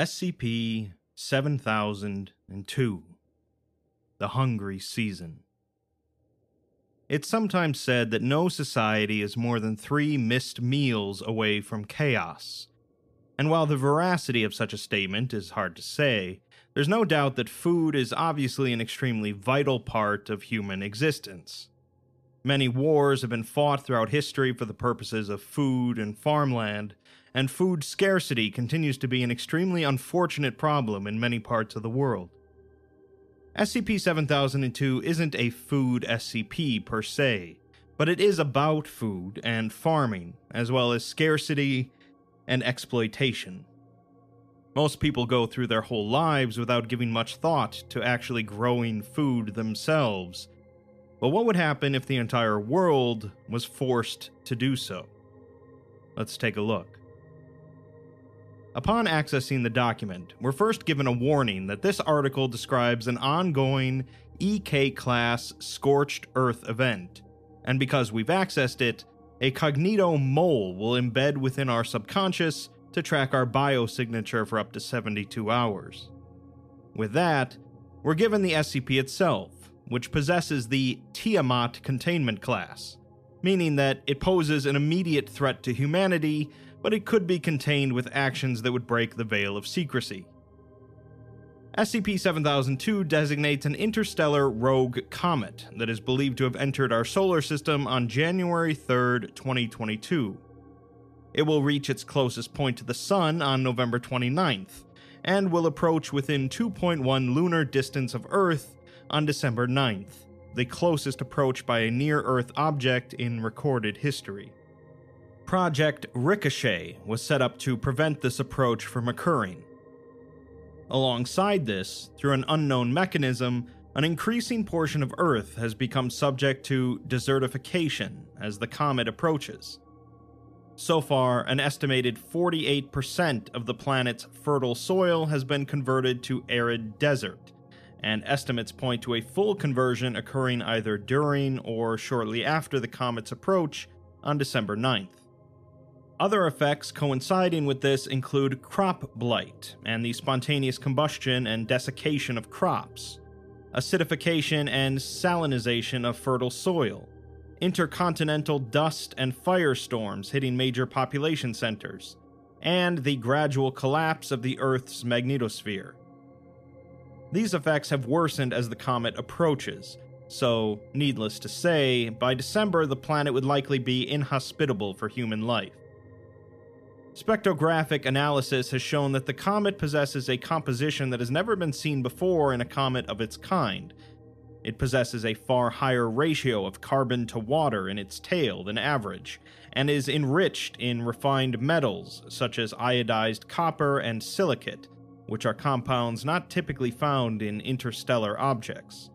SCP 7002 The Hungry Season. It's sometimes said that no society is more than three missed meals away from chaos. And while the veracity of such a statement is hard to say, there's no doubt that food is obviously an extremely vital part of human existence. Many wars have been fought throughout history for the purposes of food and farmland, and food scarcity continues to be an extremely unfortunate problem in many parts of the world. SCP 7002 isn't a food SCP per se, but it is about food and farming, as well as scarcity and exploitation. Most people go through their whole lives without giving much thought to actually growing food themselves. But what would happen if the entire world was forced to do so? Let's take a look. Upon accessing the document, we're first given a warning that this article describes an ongoing EK class scorched earth event, and because we've accessed it, a cognito mole will embed within our subconscious to track our biosignature for up to 72 hours. With that, we're given the SCP itself, which possesses the Tiamat containment class, meaning that it poses an immediate threat to humanity but it could be contained with actions that would break the veil of secrecy. SCP 7002 designates an interstellar rogue comet that is believed to have entered our solar system on January 3, 2022. It will reach its closest point to the Sun on November 29th, and will approach within 2.1 lunar distance of Earth on December 9th, the closest approach by a near Earth object in recorded history. Project Ricochet was set up to prevent this approach from occurring. Alongside this, through an unknown mechanism, an increasing portion of Earth has become subject to desertification as the comet approaches. So far, an estimated 48% of the planet's fertile soil has been converted to arid desert, and estimates point to a full conversion occurring either during or shortly after the comet's approach on December 9th. Other effects coinciding with this include crop blight and the spontaneous combustion and desiccation of crops, acidification and salinization of fertile soil, intercontinental dust and firestorms hitting major population centers, and the gradual collapse of the Earth's magnetosphere. These effects have worsened as the comet approaches, so, needless to say, by December the planet would likely be inhospitable for human life. Spectrographic analysis has shown that the comet possesses a composition that has never been seen before in a comet of its kind. It possesses a far higher ratio of carbon to water in its tail than average, and is enriched in refined metals such as iodized copper and silicate, which are compounds not typically found in interstellar objects.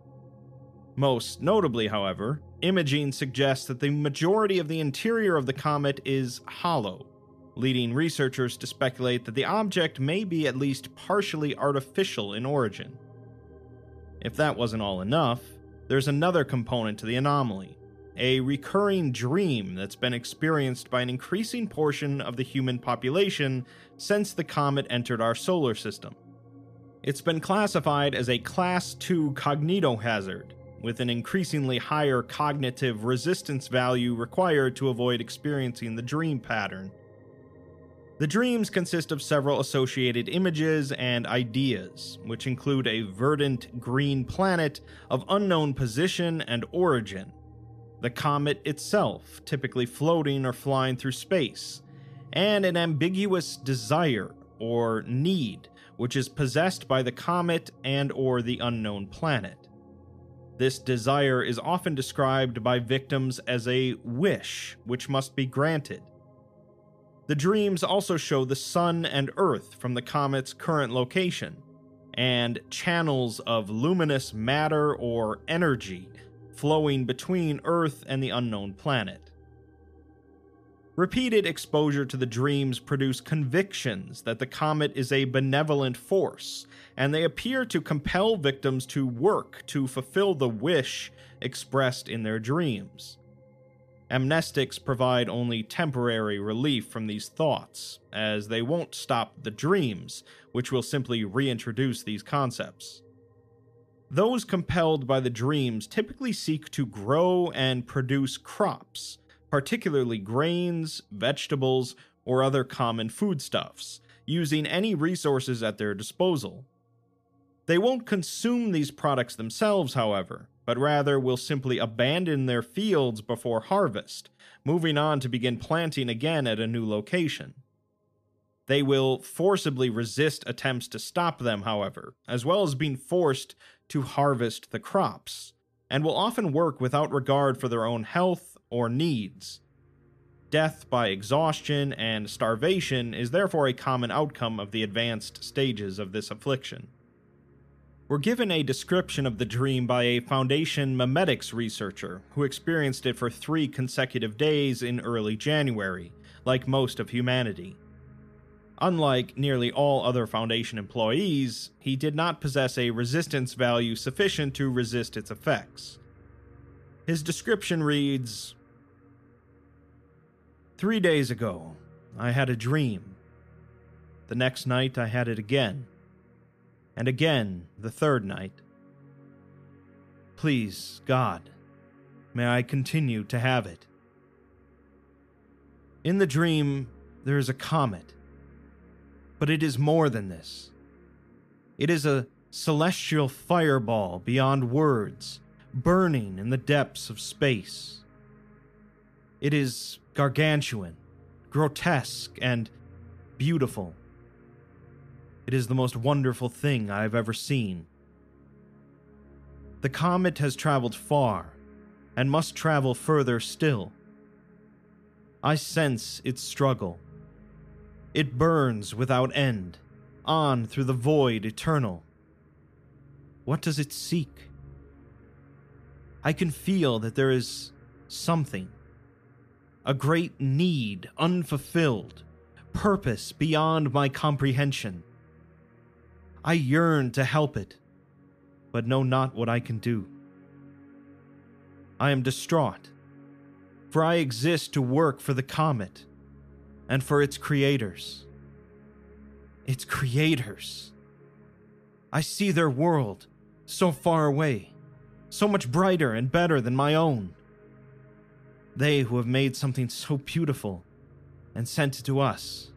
Most notably, however, imaging suggests that the majority of the interior of the comet is hollow, leading researchers to speculate that the object may be at least partially artificial in origin. If that wasn't all enough, there's another component to the anomaly a recurring dream that's been experienced by an increasing portion of the human population since the comet entered our solar system. It's been classified as a Class 2 cognitohazard, with an increasingly higher cognitive resistance value required to avoid experiencing the dream pattern the dreams consist of several associated images and ideas, which include a verdant green planet of unknown position and origin, the comet itself, typically floating or flying through space, and an ambiguous desire or need which is possessed by the comet and or the unknown planet. This desire is often described by victims as a wish which must be granted the dreams also show the sun and earth from the comet's current location, and channels of luminous matter or energy flowing between Earth and the unknown planet. Repeated exposure to the dreams produce convictions that the comet is a benevolent force, and they appear to compel victims to work to fulfill the wish expressed in their dreams. Amnestics provide only temporary relief from these thoughts, as they won't stop the dreams, which will simply reintroduce these concepts. Those compelled by the dreams typically seek to grow and produce crops, particularly grains, vegetables, or other common foodstuffs, using any resources at their disposal. They won't consume these products themselves, however, but rather will simply abandon their fields before harvest, moving on to begin planting again at a new location. They will forcibly resist attempts to stop them, however, as well as being forced to harvest the crops, and will often work without regard for their own health or needs. Death by exhaustion and starvation is therefore a common outcome of the advanced stages of this affliction. We're given a description of the dream by a Foundation memetics researcher who experienced it for three consecutive days in early January, like most of humanity. Unlike nearly all other Foundation employees, he did not possess a resistance value sufficient to resist its effects. His description reads Three days ago, I had a dream. The next night, I had it again and again the third night. Please, God, may I continue to have it. In the dream, there is a comet, but it is more than this. It is a celestial fireball beyond words, burning in the depths of space. It is gargantuan, grotesque, and beautiful. It is the most wonderful thing I have ever seen. The comet has traveled far, and must travel further still. I sense its struggle. It burns without end, on through the void eternal. What does it seek? I can feel that there is something, a great need unfulfilled, purpose beyond my comprehension. I yearn to help it, but know not what I can do. I am distraught, for I exist to work for the comet and for its creators. Its creators. I see their world so far away, so much brighter and better than my own. They who have made something so beautiful and sent it to us.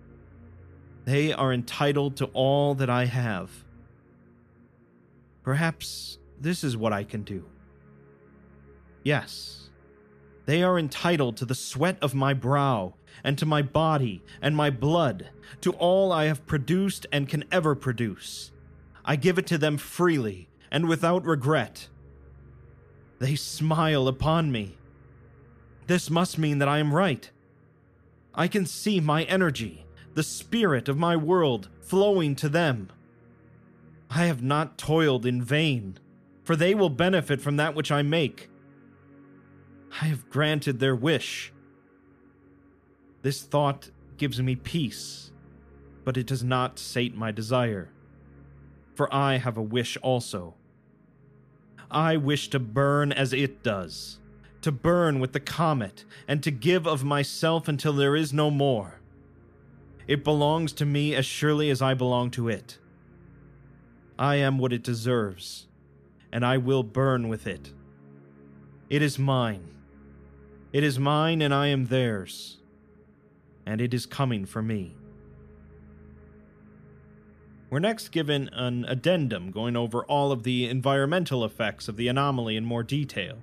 They are entitled to all that I have. Perhaps this is what I can do. Yes, they are entitled to the sweat of my brow, and to my body and my blood, to all I have produced and can ever produce. I give it to them freely and without regret. They smile upon me. This must mean that I am right. I can see my energy, the spirit of my world, flowing to them. I have not toiled in vain, for they will benefit from that which I make. I have granted their wish. This thought gives me peace, but it does not sate my desire, for I have a wish also. I wish to burn as it does, to burn with the comet, and to give of myself until there is no more. It belongs to me as surely as I belong to it. I am what it deserves, and I will burn with it. It is mine. It is mine, and I am theirs. And it is coming for me. We're next given an addendum going over all of the environmental effects of the anomaly in more detail.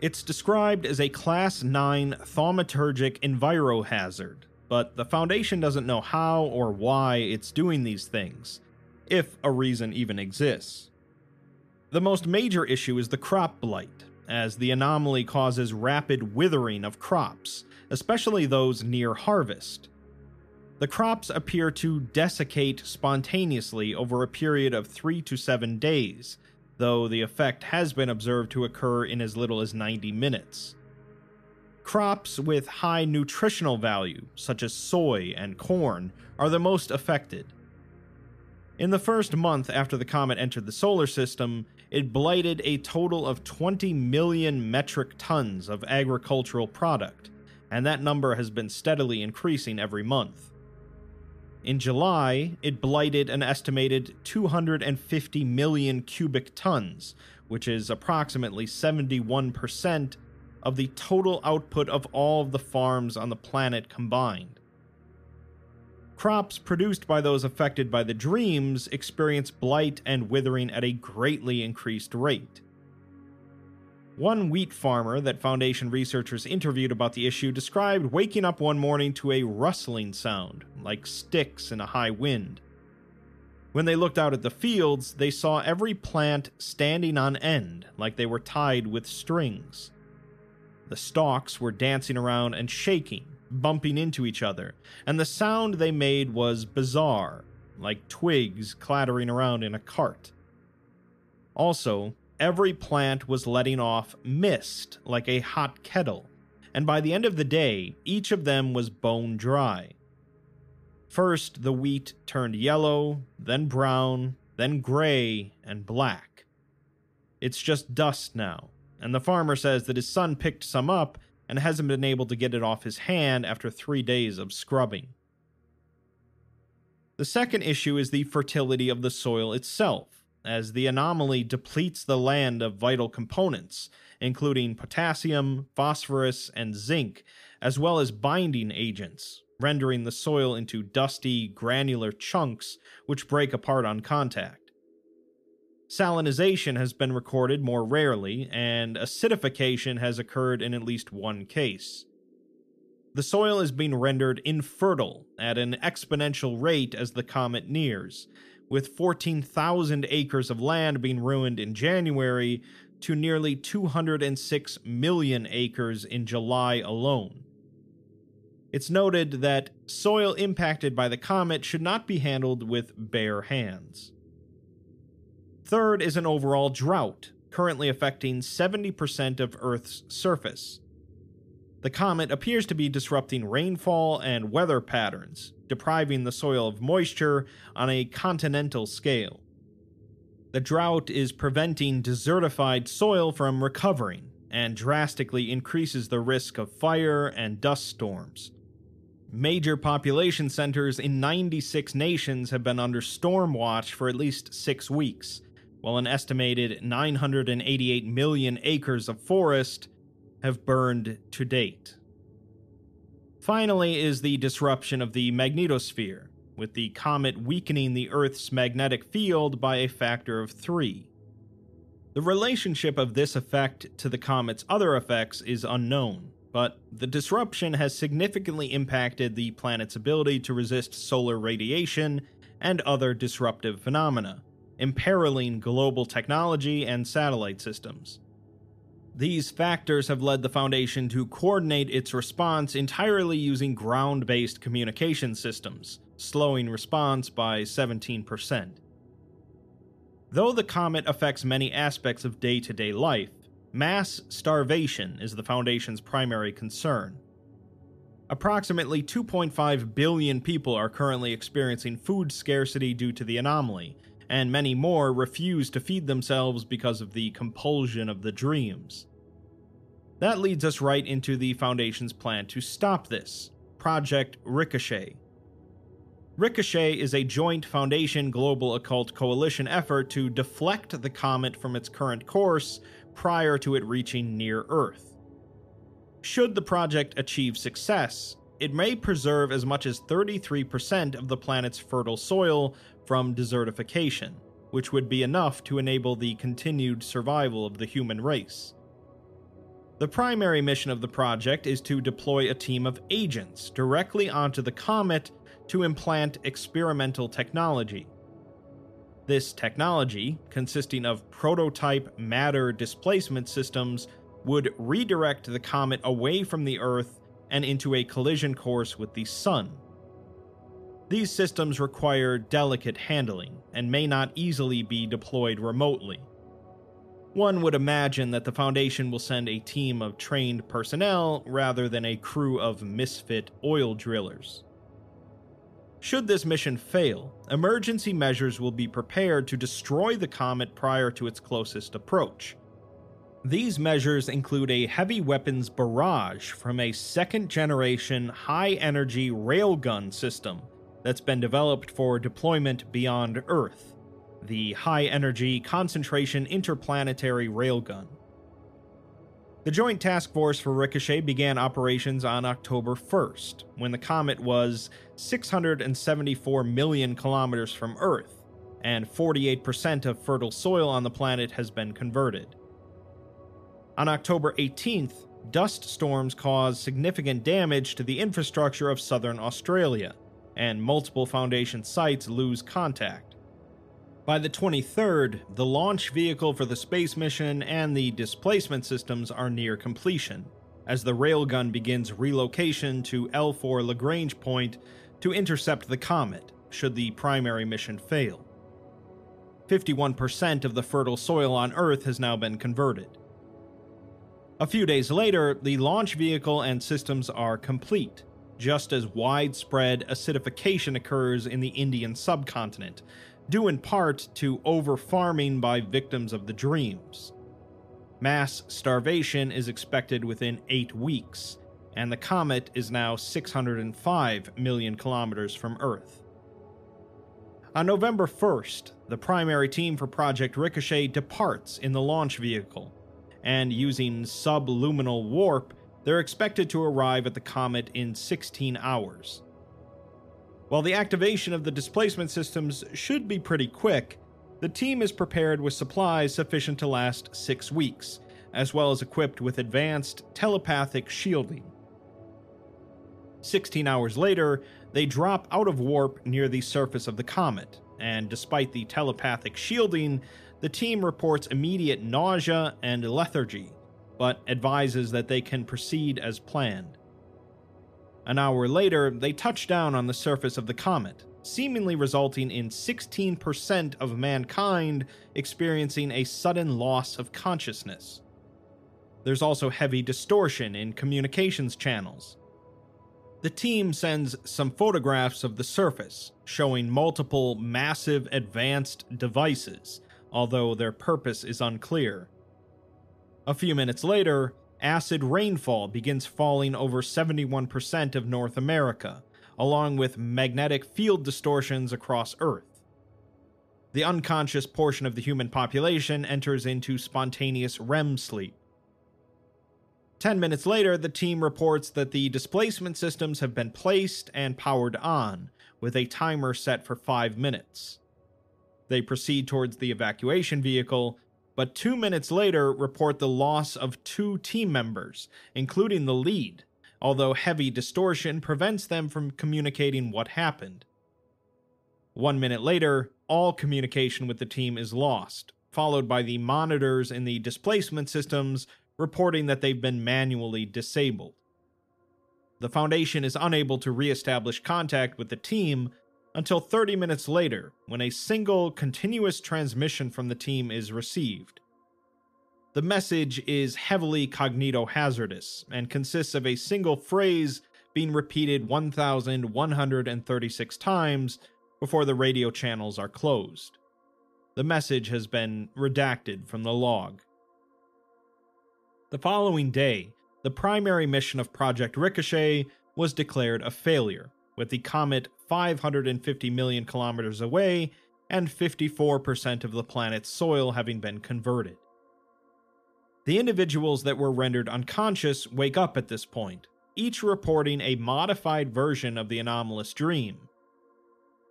It's described as a Class 9 thaumaturgic envirohazard, but the Foundation doesn't know how or why it's doing these things, if a reason even exists. The most major issue is the crop blight, as the anomaly causes rapid withering of crops, especially those near harvest. The crops appear to desiccate spontaneously over a period of 3 to 7 days, though the effect has been observed to occur in as little as 90 minutes. Crops with high nutritional value, such as soy and corn, are the most affected. In the first month after the comet entered the solar system, it blighted a total of 20 million metric tons of agricultural product, and that number has been steadily increasing every month. In July, it blighted an estimated 250 million cubic tons, which is approximately 71% of the total output of all of the farms on the planet combined. Crops produced by those affected by the dreams experience blight and withering at a greatly increased rate. One wheat farmer that Foundation researchers interviewed about the issue described waking up one morning to a rustling sound, like sticks in a high wind. When they looked out at the fields, they saw every plant standing on end, like they were tied with strings. The stalks were dancing around and shaking, bumping into each other, and the sound they made was bizarre, like twigs clattering around in a cart. Also, every plant was letting off mist like a hot kettle, and by the end of the day, each of them was bone dry. First, the wheat turned yellow, then brown, then gray, and black. It's just dust now, and the farmer says that his son picked some up and hasn't been able to get it off his hand after three days of scrubbing. The second issue is the fertility of the soil itself, as the anomaly depletes the land of vital components, including potassium, phosphorus, and zinc, as well as binding agents, rendering the soil into dusty, granular chunks which break apart on contact. Salinization has been recorded more rarely, and acidification has occurred in at least one case. The soil is being rendered infertile at an exponential rate as the comet nears, with 14,000 acres of land being ruined in January to nearly 206 million acres in July alone. It's noted that soil impacted by the comet should not be handled with bare hands. Third is an overall drought, currently affecting 70% of Earth's surface. The comet appears to be disrupting rainfall and weather patterns, depriving the soil of moisture on a continental scale. The drought is preventing desertified soil from recovering and drastically increases the risk of fire and dust storms. Major population centers in 96 nations have been under storm watch for at least six weeks, while an estimated 988 million acres of forest have burned to date. Finally, is the disruption of the magnetosphere, with the comet weakening the Earth's magnetic field by a factor of three. The relationship of this effect to the comet's other effects is unknown, but the disruption has significantly impacted the planet's ability to resist solar radiation and other disruptive phenomena, imperiling global technology and satellite systems. These factors have led the Foundation to coordinate its response entirely using ground based communication systems, slowing response by 17%. Though the comet affects many aspects of day to day life, mass starvation is the Foundation's primary concern. Approximately 2.5 billion people are currently experiencing food scarcity due to the anomaly, and many more refuse to feed themselves because of the compulsion of the dreams. That leads us right into the Foundation's plan to stop this Project Ricochet. Ricochet is a joint Foundation Global Occult Coalition effort to deflect the comet from its current course prior to it reaching near Earth. Should the project achieve success, it may preserve as much as 33% of the planet's fertile soil from desertification, which would be enough to enable the continued survival of the human race. The primary mission of the project is to deploy a team of agents directly onto the comet to implant experimental technology. This technology, consisting of prototype matter displacement systems, would redirect the comet away from the Earth and into a collision course with the Sun. These systems require delicate handling and may not easily be deployed remotely. One would imagine that the Foundation will send a team of trained personnel rather than a crew of misfit oil drillers. Should this mission fail, emergency measures will be prepared to destroy the comet prior to its closest approach. These measures include a heavy weapons barrage from a second generation high energy railgun system that's been developed for deployment beyond Earth, the High Energy Concentration Interplanetary Railgun. The Joint Task Force for Ricochet began operations on October 1st, when the comet was 674 million kilometers from Earth, and 48% of fertile soil on the planet has been converted. On October 18th, dust storms caused significant damage to the infrastructure of southern Australia, and multiple Foundation sites lose contact. By the 23rd, the launch vehicle for the space mission and the displacement systems are near completion, as the railgun begins relocation to L4 Lagrange Point to intercept the comet, should the primary mission fail. 51% of the fertile soil on Earth has now been converted. A few days later, the launch vehicle and systems are complete, just as widespread acidification occurs in the Indian subcontinent, due in part to over farming by victims of the dreams. Mass starvation is expected within eight weeks, and the comet is now 605 million kilometers from Earth. On November 1st, the primary team for Project Ricochet departs in the launch vehicle, and using subluminal warp, they're expected to arrive at the comet in 16 hours. While the activation of the displacement systems should be pretty quick, the team is prepared with supplies sufficient to last six weeks, as well as equipped with advanced telepathic shielding. 16 hours later, they drop out of warp near the surface of the comet, and despite the telepathic shielding, the team reports immediate nausea and lethargy, but advises that they can proceed as planned. An hour later, they touch down on the surface of the comet, seemingly resulting in 16% of mankind experiencing a sudden loss of consciousness. There's also heavy distortion in communications channels. The team sends some photographs of the surface, showing multiple massive advanced devices, although their purpose is unclear. A few minutes later, acid rainfall begins falling over 71% of North America, along with magnetic field distortions across Earth. The unconscious portion of the human population enters into spontaneous REM sleep. Ten minutes later, the team reports that the displacement systems have been placed and powered on, with a timer set for five minutes. They proceed towards the evacuation vehicle, but two minutes later report the loss of two team members, including the lead, although heavy distortion prevents them from communicating what happened. One minute later, all communication with the team is lost, followed by the monitors in the displacement systems reporting that they've been manually disabled. The Foundation is unable to re establish contact with the team until 30 minutes later when a single continuous transmission from the team is received. The message is heavily cognitohazardous and consists of a single phrase being repeated 1,136 times before the radio channels are closed. The message has been redacted from the log. The following day, the primary mission of Project Ricochet was declared a failure, with the comet 550 million kilometers away and 54% of the planet's soil having been converted. The individuals that were rendered unconscious wake up at this point, each reporting a modified version of the anomalous dream.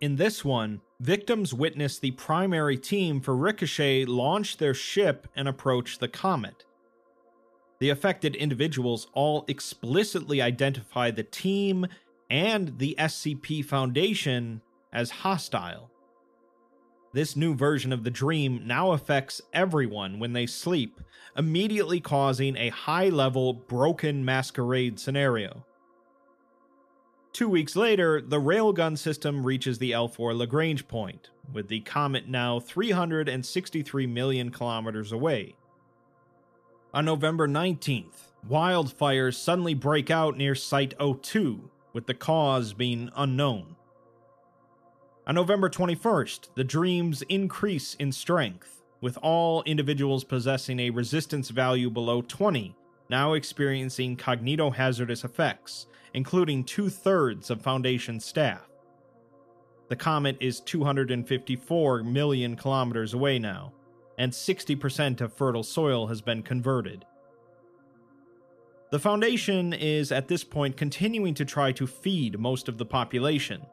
In this one, victims witness the primary team for Ricochet launch their ship and approach the comet. The affected individuals all explicitly identify the team and the SCP Foundation as hostile. This new version of the dream now affects everyone when they sleep, immediately causing a high level broken masquerade scenario. Two weeks later, the railgun system reaches the L4 Lagrange point, with the comet now 363 million kilometers away. On November 19th, wildfires suddenly break out near Site 02, with the cause being unknown. On November 21st, the dreams increase in strength, with all individuals possessing a resistance value below 20 now experiencing cognitohazardous effects, including two thirds of Foundation staff. The comet is 254 million kilometers away now, and 60% of fertile soil has been converted. The Foundation is at this point continuing to try to feed most of the population,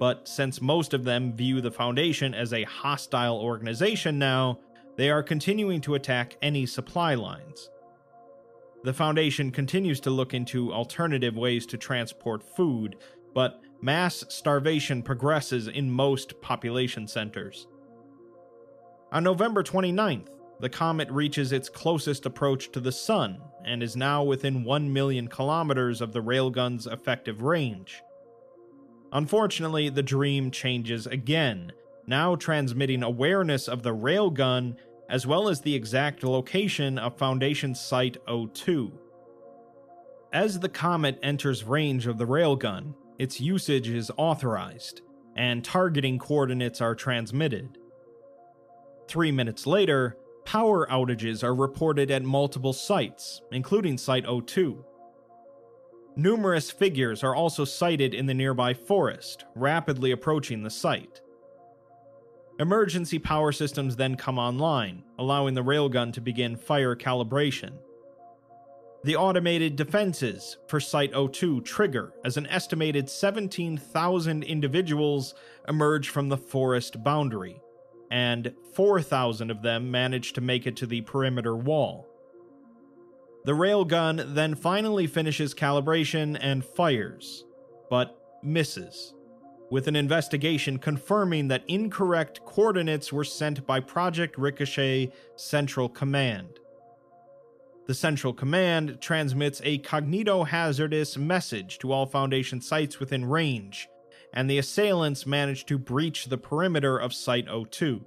but since most of them view the Foundation as a hostile organization now, they are continuing to attack any supply lines. The Foundation continues to look into alternative ways to transport food, but mass starvation progresses in most population centers. On November 29th, the comet reaches its closest approach to the Sun and is now within 1 million kilometers of the railgun's effective range. Unfortunately, the dream changes again, now transmitting awareness of the railgun as well as the exact location of Foundation Site 02. As the comet enters range of the railgun, its usage is authorized, and targeting coordinates are transmitted. Three minutes later, power outages are reported at multiple sites, including Site 02. Numerous figures are also sighted in the nearby forest, rapidly approaching the site. Emergency power systems then come online, allowing the railgun to begin fire calibration. The automated defenses for Site 02 trigger as an estimated 17,000 individuals emerge from the forest boundary, and 4,000 of them manage to make it to the perimeter wall. The railgun then finally finishes calibration and fires, but misses with an investigation confirming that incorrect coordinates were sent by Project Ricochet Central Command. The Central Command transmits a cognitohazardous message to all Foundation sites within range, and the assailants manage to breach the perimeter of Site 02.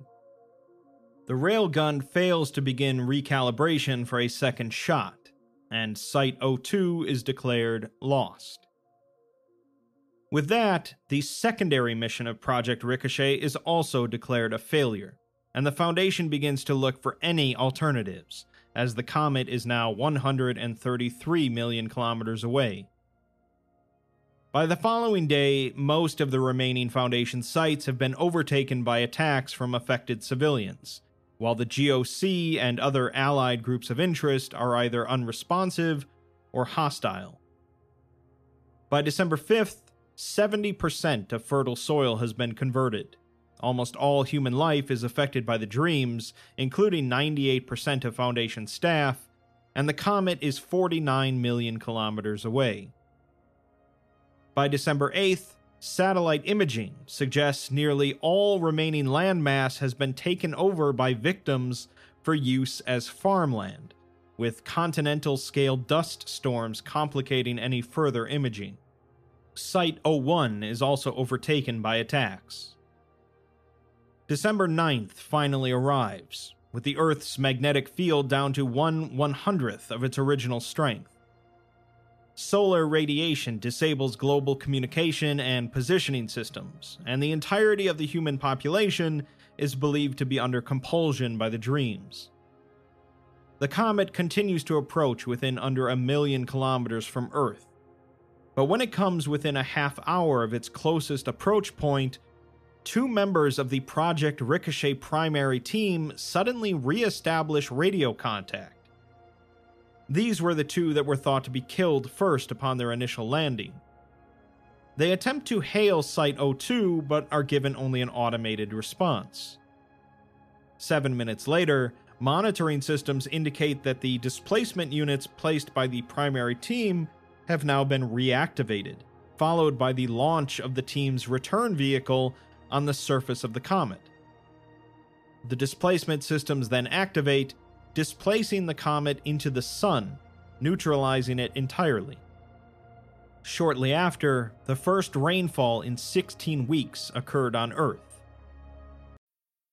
The railgun fails to begin recalibration for a second shot, and Site 02 is declared lost. With that, the secondary mission of Project Ricochet is also declared a failure, and the Foundation begins to look for any alternatives, as the comet is now 133 million kilometers away. By the following day, most of the remaining Foundation sites have been overtaken by attacks from affected civilians, while the GOC and other allied groups of interest are either unresponsive or hostile. By December 5th, 70% of fertile soil has been converted. Almost all human life is affected by the dreams, including 98% of Foundation staff, and the comet is 49 million kilometers away. By December 8th, satellite imaging suggests nearly all remaining landmass has been taken over by victims for use as farmland, with continental scale dust storms complicating any further imaging. Site 01 is also overtaken by attacks. December 9th finally arrives, with the Earth's magnetic field down to 1 100th of its original strength. Solar radiation disables global communication and positioning systems, and the entirety of the human population is believed to be under compulsion by the dreams. The comet continues to approach within under a million kilometers from Earth, but when it comes within a half hour of its closest approach point, two members of the Project Ricochet primary team suddenly re establish radio contact. These were the two that were thought to be killed first upon their initial landing. They attempt to hail Site 02 but are given only an automated response. Seven minutes later, monitoring systems indicate that the displacement units placed by the primary team have now been reactivated, followed by the launch of the team's return vehicle on the surface of the comet. The displacement systems then activate, displacing the comet into the Sun, neutralizing it entirely. Shortly after, the first rainfall in 16 weeks occurred on Earth.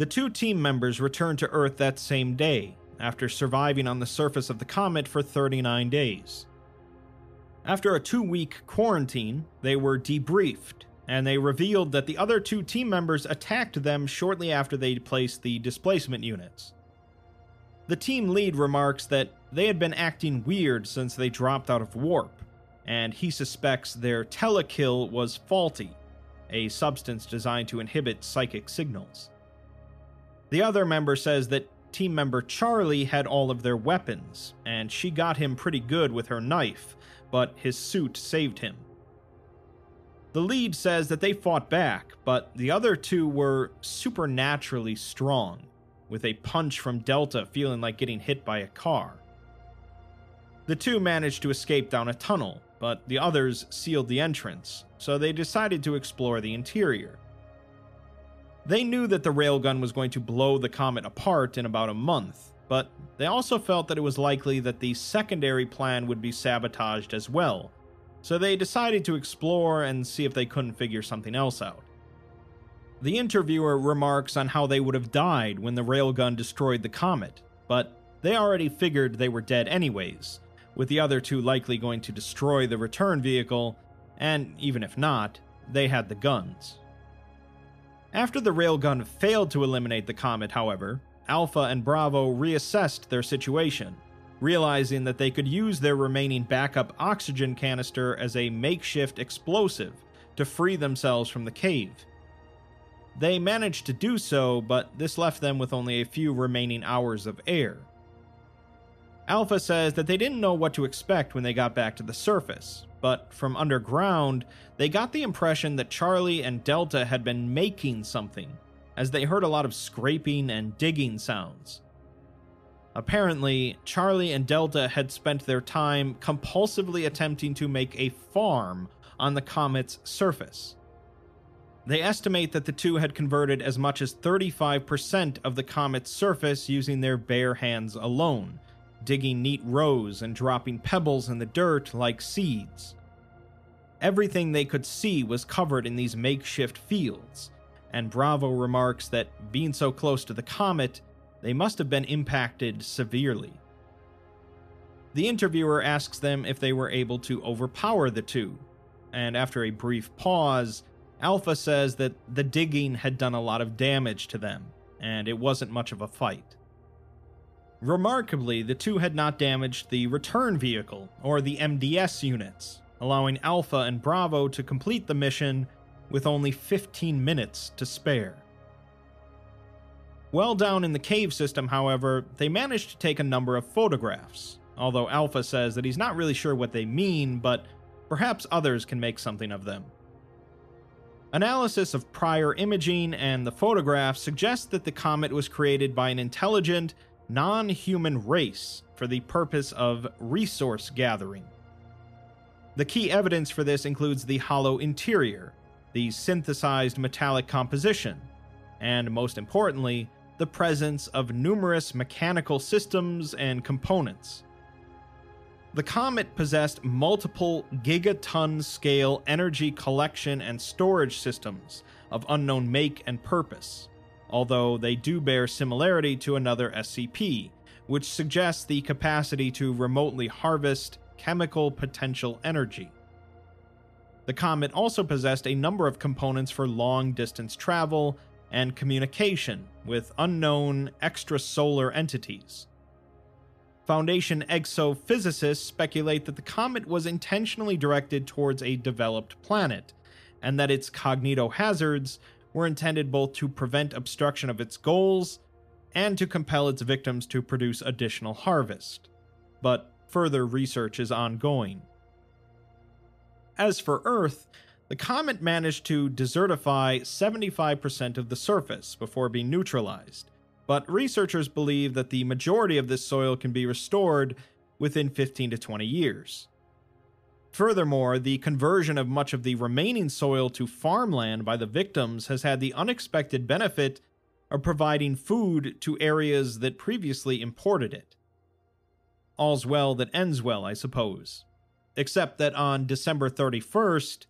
The two team members returned to Earth that same day, after surviving on the surface of the comet for 39 days. After a two week quarantine, they were debriefed, and they revealed that the other two team members attacked them shortly after they placed the displacement units. The team lead remarks that they had been acting weird since they dropped out of warp, and he suspects their telekill was faulty, a substance designed to inhibit psychic signals. The other member says that team member Charlie had all of their weapons, and she got him pretty good with her knife, but his suit saved him. The lead says that they fought back, but the other two were supernaturally strong, with a punch from Delta feeling like getting hit by a car. The two managed to escape down a tunnel, but the others sealed the entrance, so they decided to explore the interior. They knew that the railgun was going to blow the comet apart in about a month, but they also felt that it was likely that the secondary plan would be sabotaged as well, so they decided to explore and see if they couldn't figure something else out. The interviewer remarks on how they would have died when the railgun destroyed the comet, but they already figured they were dead anyways, with the other two likely going to destroy the return vehicle, and even if not, they had the guns. After the railgun failed to eliminate the comet, however, Alpha and Bravo reassessed their situation, realizing that they could use their remaining backup oxygen canister as a makeshift explosive to free themselves from the cave. They managed to do so, but this left them with only a few remaining hours of air. Alpha says that they didn't know what to expect when they got back to the surface, but from underground, they got the impression that Charlie and Delta had been making something, as they heard a lot of scraping and digging sounds. Apparently, Charlie and Delta had spent their time compulsively attempting to make a farm on the comet's surface. They estimate that the two had converted as much as 35% of the comet's surface using their bare hands alone, digging neat rows and dropping pebbles in the dirt like seeds. Everything they could see was covered in these makeshift fields, and Bravo remarks that being so close to the comet, they must have been impacted severely. The interviewer asks them if they were able to overpower the two, and after a brief pause, Alpha says that the digging had done a lot of damage to them, and it wasn't much of a fight. Remarkably, the two had not damaged the return vehicle, or the MDS units, allowing Alpha and Bravo to complete the mission with only 15 minutes to spare. Well down in the cave system, however, they managed to take a number of photographs, although Alpha says that he's not really sure what they mean, but perhaps others can make something of them. Analysis of prior imaging and the photographs suggests that the comet was created by an intelligent non human race for the purpose of resource gathering. The key evidence for this includes the hollow interior, the synthesized metallic composition, and most importantly, the presence of numerous mechanical systems and components. The comet possessed multiple gigaton scale energy collection and storage systems of unknown make and purpose, although they do bear similarity to another SCP, which suggests the capacity to remotely harvest chemical potential energy. The comet also possessed a number of components for long distance travel and communication with unknown extrasolar entities. Foundation exophysicists speculate that the comet was intentionally directed towards a developed planet, and that its cognitohazards were intended both to prevent obstruction of its goals and to compel its victims to produce additional harvest. But further research is ongoing. As for Earth, The comet managed to desertify 75% of the surface before being neutralized, but researchers believe that the majority of this soil can be restored within 15 to 20 years. Furthermore, the conversion of much of the remaining soil to farmland by the victims has had the unexpected benefit of providing food to areas that previously imported it. All's well that ends well, I suppose. Except that on December 31st,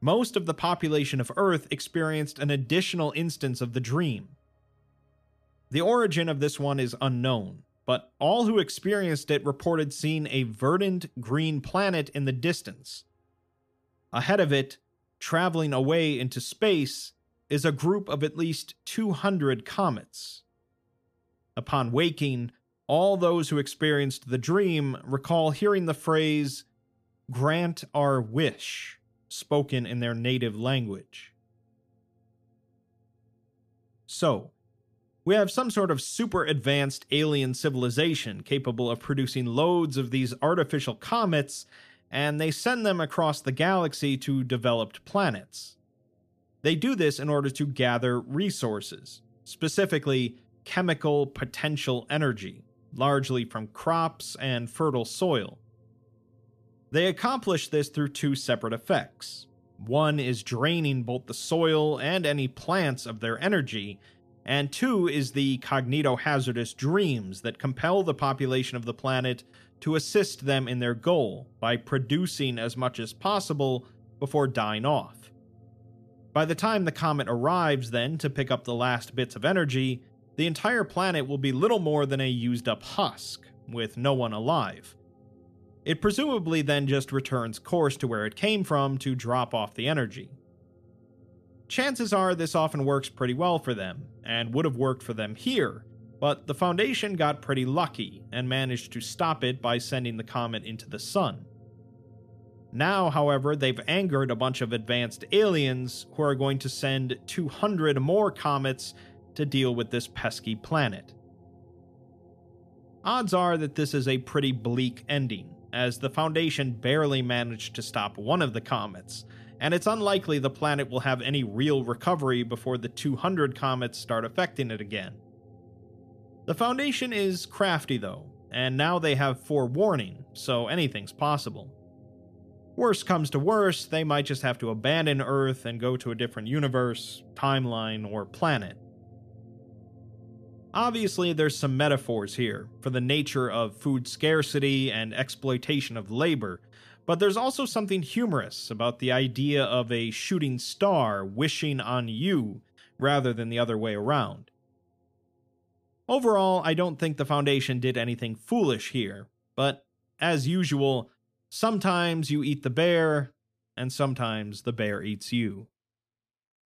most of the population of Earth experienced an additional instance of the dream. The origin of this one is unknown, but all who experienced it reported seeing a verdant green planet in the distance. Ahead of it, traveling away into space, is a group of at least 200 comets. Upon waking, all those who experienced the dream recall hearing the phrase, grant our wish, spoken in their native language. So, we have some sort of super advanced alien civilization capable of producing loads of these artificial comets, and they send them across the galaxy to developed planets. They do this in order to gather resources, specifically chemical potential energy, largely from crops and fertile soil. They accomplish this through two separate effects. One is draining both the soil and any plants of their energy, and two is the cognitohazardous dreams that compel the population of the planet to assist them in their goal by producing as much as possible before dying off. By the time the comet arrives, then, to pick up the last bits of energy, the entire planet will be little more than a used up husk, with no one alive. It presumably then just returns course to where it came from to drop off the energy. Chances are this often works pretty well for them, and would have worked for them here, but the Foundation got pretty lucky and managed to stop it by sending the comet into the sun. Now, however, they've angered a bunch of advanced aliens who are going to send 200 more comets to deal with this pesky planet. Odds are that this is a pretty bleak ending, as the Foundation barely managed to stop one of the comets, and it's unlikely the planet will have any real recovery before the 200 comets start affecting it again. The Foundation is crafty though, and now they have forewarning, so anything's possible. Worst comes to worst, they might just have to abandon Earth and go to a different universe, timeline, or planet. Obviously, there's some metaphors here for the nature of food scarcity and exploitation of labor, but there's also something humorous about the idea of a shooting star wishing on you rather than the other way around. Overall, I don't think the Foundation did anything foolish here, but as usual, Sometimes you eat the bear, and sometimes the bear eats you.